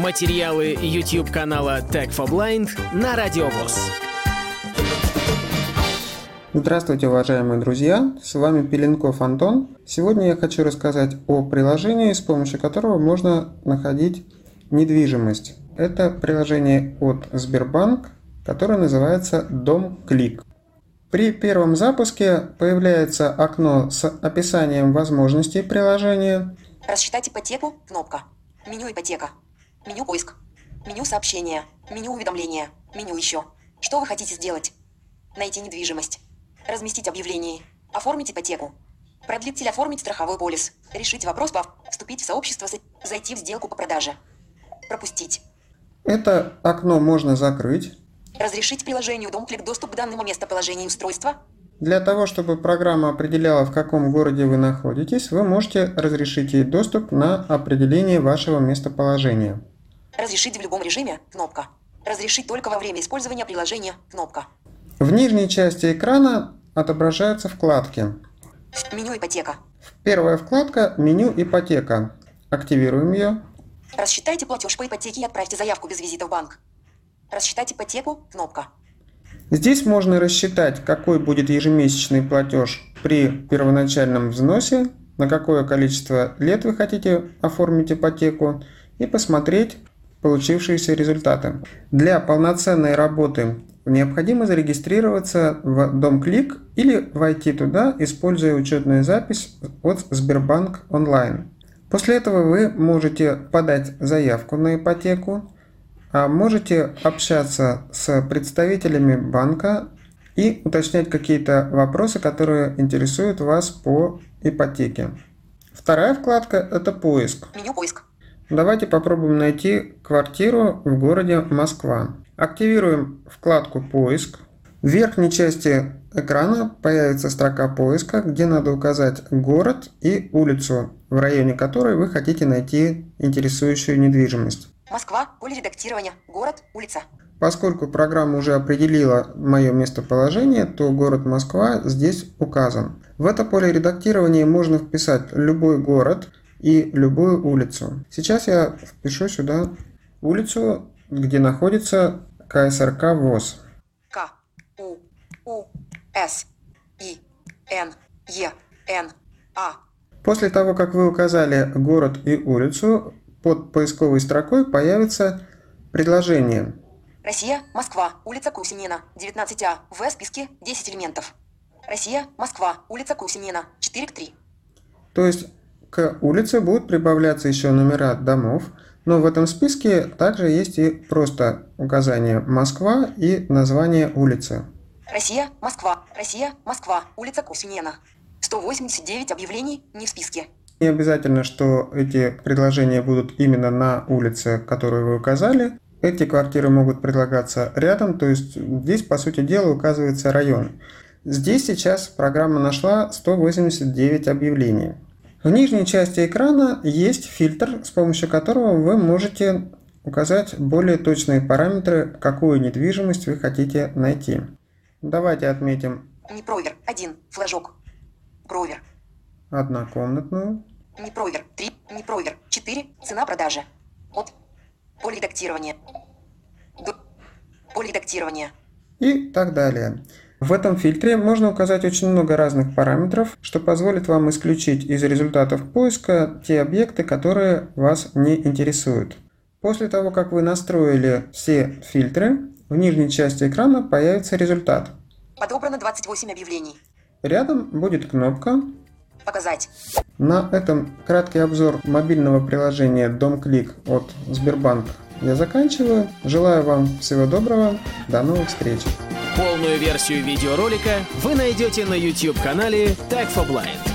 Материалы YouTube канала Tech for Blind на Радиовоз. Здравствуйте, уважаемые друзья! С вами Пеленков Антон. Сегодня я хочу рассказать о приложении, с помощью которого можно находить недвижимость. Это приложение от Сбербанк, которое называется Дом Клик. При первом запуске появляется окно с описанием возможностей приложения. Рассчитать ипотеку. Кнопка. Меню ипотека. Меню поиск. Меню сообщения. Меню уведомления. Меню еще. Что вы хотите сделать? Найти недвижимость. Разместить объявление. Оформить ипотеку. Продлить или оформить страховой полис. Решить вопрос по вступить в сообщество, зайти в сделку по продаже. Пропустить. Это окно можно закрыть. Разрешить приложению DomClick доступ к данному местоположению устройства. Для того, чтобы программа определяла, в каком городе вы находитесь, вы можете разрешить ей доступ на определение вашего местоположения. Разрешить в любом режиме. Кнопка. Разрешить только во время использования приложения. Кнопка. В нижней части экрана отображаются вкладки. Меню ипотека. Первая вкладка «Меню ипотека». Активируем ее. Рассчитайте платеж по ипотеке и отправьте заявку без визита в банк. Рассчитать ипотеку. Кнопка. Здесь можно рассчитать, какой будет ежемесячный платеж при первоначальном взносе, на какое количество лет вы хотите оформить ипотеку и посмотреть получившиеся результаты. Для полноценной работы необходимо зарегистрироваться в Клик или войти туда, используя учетную запись от Сбербанк онлайн. После этого вы можете подать заявку на ипотеку, можете общаться с представителями банка и уточнять какие-то вопросы, которые интересуют вас по ипотеке. Вторая вкладка – это поиск. Меню поиск. Давайте попробуем найти квартиру в городе Москва. Активируем вкладку «Поиск». В верхней части экрана появится строка поиска, где надо указать город и улицу, в районе которой вы хотите найти интересующую недвижимость. Москва, поле редактирования, город, улица. Поскольку программа уже определила мое местоположение, то город Москва здесь указан. В это поле редактирования можно вписать любой город и любую улицу. Сейчас я впишу сюда улицу, где находится КСРК ВОЗ. К, У, У, С, И, Н, Е, Н, А. После того, как вы указали город и улицу, под поисковой строкой появится предложение. Россия, Москва, улица Кусинина, 19А, в списке 10 элементов. Россия, Москва, улица Кусинина, 4 к 3. То есть к улице будут прибавляться еще номера домов, но в этом списке также есть и просто указание Москва и название улицы. Россия, Москва, Россия, Москва, улица Кусинина. 189 объявлений не в списке. Не обязательно, что эти предложения будут именно на улице, которую вы указали. Эти квартиры могут предлагаться рядом, то есть здесь, по сути дела, указывается район. Здесь сейчас программа нашла 189 объявлений. В нижней части экрана есть фильтр, с помощью которого вы можете указать более точные параметры, какую недвижимость вы хотите найти. Давайте отметим. Не провер. Один. Флажок. Провер. Однокомнатную. Не провер. Три. Не провер. Четыре. Цена продажи. От. Поле редактирования. До. Поле редактирования. И так далее. В этом фильтре можно указать очень много разных параметров, что позволит вам исключить из результатов поиска те объекты, которые вас не интересуют. После того, как вы настроили все фильтры, в нижней части экрана появится результат. Подобрано 28 объявлений. Рядом будет кнопка Показать. На этом краткий обзор мобильного приложения Дом Клик от Сбербанк я заканчиваю. Желаю вам всего доброго. До новых встреч. Полную версию видеоролика вы найдете на YouTube-канале Tag for Blind.